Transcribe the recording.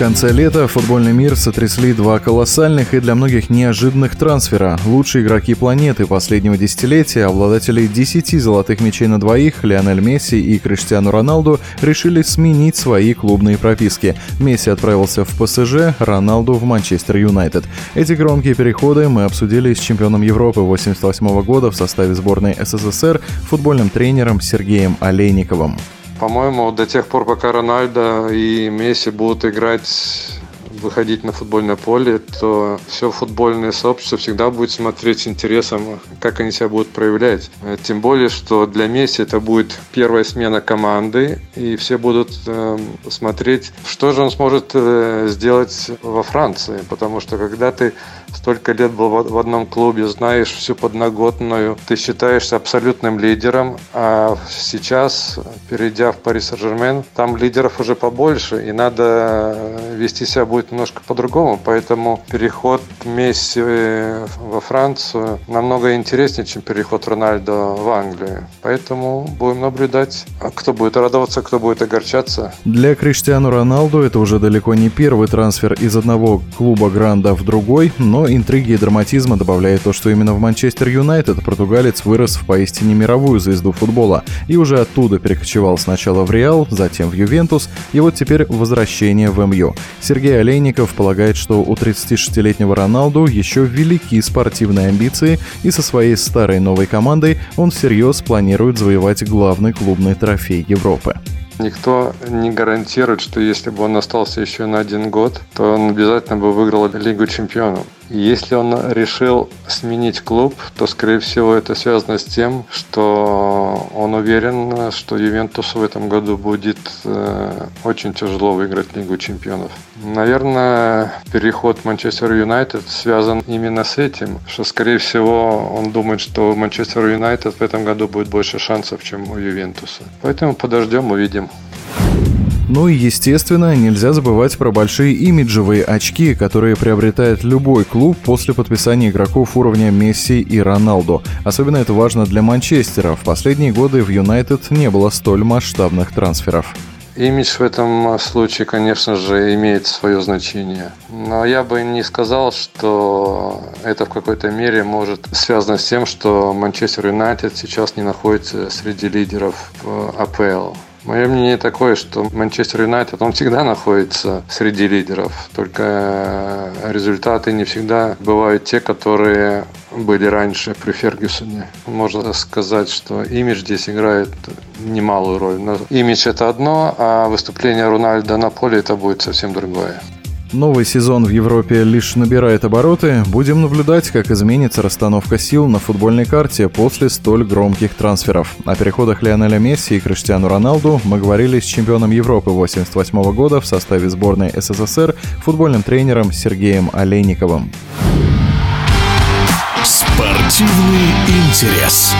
конце лета футбольный мир сотрясли два колоссальных и для многих неожиданных трансфера. Лучшие игроки планеты последнего десятилетия, обладатели 10 золотых мячей на двоих, Лионель Месси и Криштиану Роналду, решили сменить свои клубные прописки. Месси отправился в ПСЖ, Роналду в Манчестер Юнайтед. Эти громкие переходы мы обсудили с чемпионом Европы 88 года в составе сборной СССР, футбольным тренером Сергеем Олейниковым. По-моему, до тех пор, пока Рональдо и Месси будут играть выходить на футбольное поле, то все футбольное сообщество всегда будет смотреть с интересом, как они себя будут проявлять. Э, тем более, что для Месси это будет первая смена команды, и все будут э, смотреть, что же он сможет э, сделать во Франции. Потому что когда ты столько лет был в одном клубе, знаешь всю подноготную, ты считаешься абсолютным лидером, а сейчас, перейдя в Пари Сен-Жермен, там лидеров уже побольше, и надо вести себя будет немножко по-другому, поэтому переход Месси во Францию намного интереснее, чем переход Рональдо в Англию. Поэтому будем наблюдать, кто будет радоваться, кто будет огорчаться. Для Криштиану Роналду это уже далеко не первый трансфер из одного клуба Гранда в другой, но интриги и драматизма добавляет то, что именно в Манчестер Юнайтед португалец вырос в поистине мировую звезду футбола и уже оттуда перекочевал сначала в Реал, затем в Ювентус и вот теперь возвращение в МЮ. Сергей Олень Олейников полагает, что у 36-летнего Роналду еще велики спортивные амбиции, и со своей старой новой командой он всерьез планирует завоевать главный клубный трофей Европы. Никто не гарантирует, что если бы он остался еще на один год, то он обязательно бы выиграл Лигу чемпионов. Если он решил сменить клуб, то, скорее всего, это связано с тем, что он уверен, что Ювентусу в этом году будет э, очень тяжело выиграть Лигу чемпионов. Наверное, переход Манчестер Юнайтед связан именно с этим, что, скорее всего, он думает, что Манчестер Юнайтед в этом году будет больше шансов, чем у Ювентуса. Поэтому подождем, увидим. Ну и, естественно, нельзя забывать про большие имиджевые очки, которые приобретает любой клуб после подписания игроков уровня Месси и Роналду. Особенно это важно для Манчестера. В последние годы в Юнайтед не было столь масштабных трансферов. Имидж в этом случае, конечно же, имеет свое значение. Но я бы не сказал, что это в какой-то мере может связано с тем, что Манчестер Юнайтед сейчас не находится среди лидеров АПЛ. Мое мнение такое, что Манчестер Юнайтед, он всегда находится среди лидеров, только э, результаты не всегда бывают те, которые были раньше при Фергюсоне. Можно сказать, что имидж здесь играет немалую роль. Но имидж это одно, а выступление Рональда на поле это будет совсем другое. Новый сезон в Европе лишь набирает обороты. Будем наблюдать, как изменится расстановка сил на футбольной карте после столь громких трансферов. О переходах Лионеля Месси и Криштиану Роналду мы говорили с чемпионом Европы 1988 года в составе сборной СССР, футбольным тренером Сергеем Олейниковым. Спортивный интерес.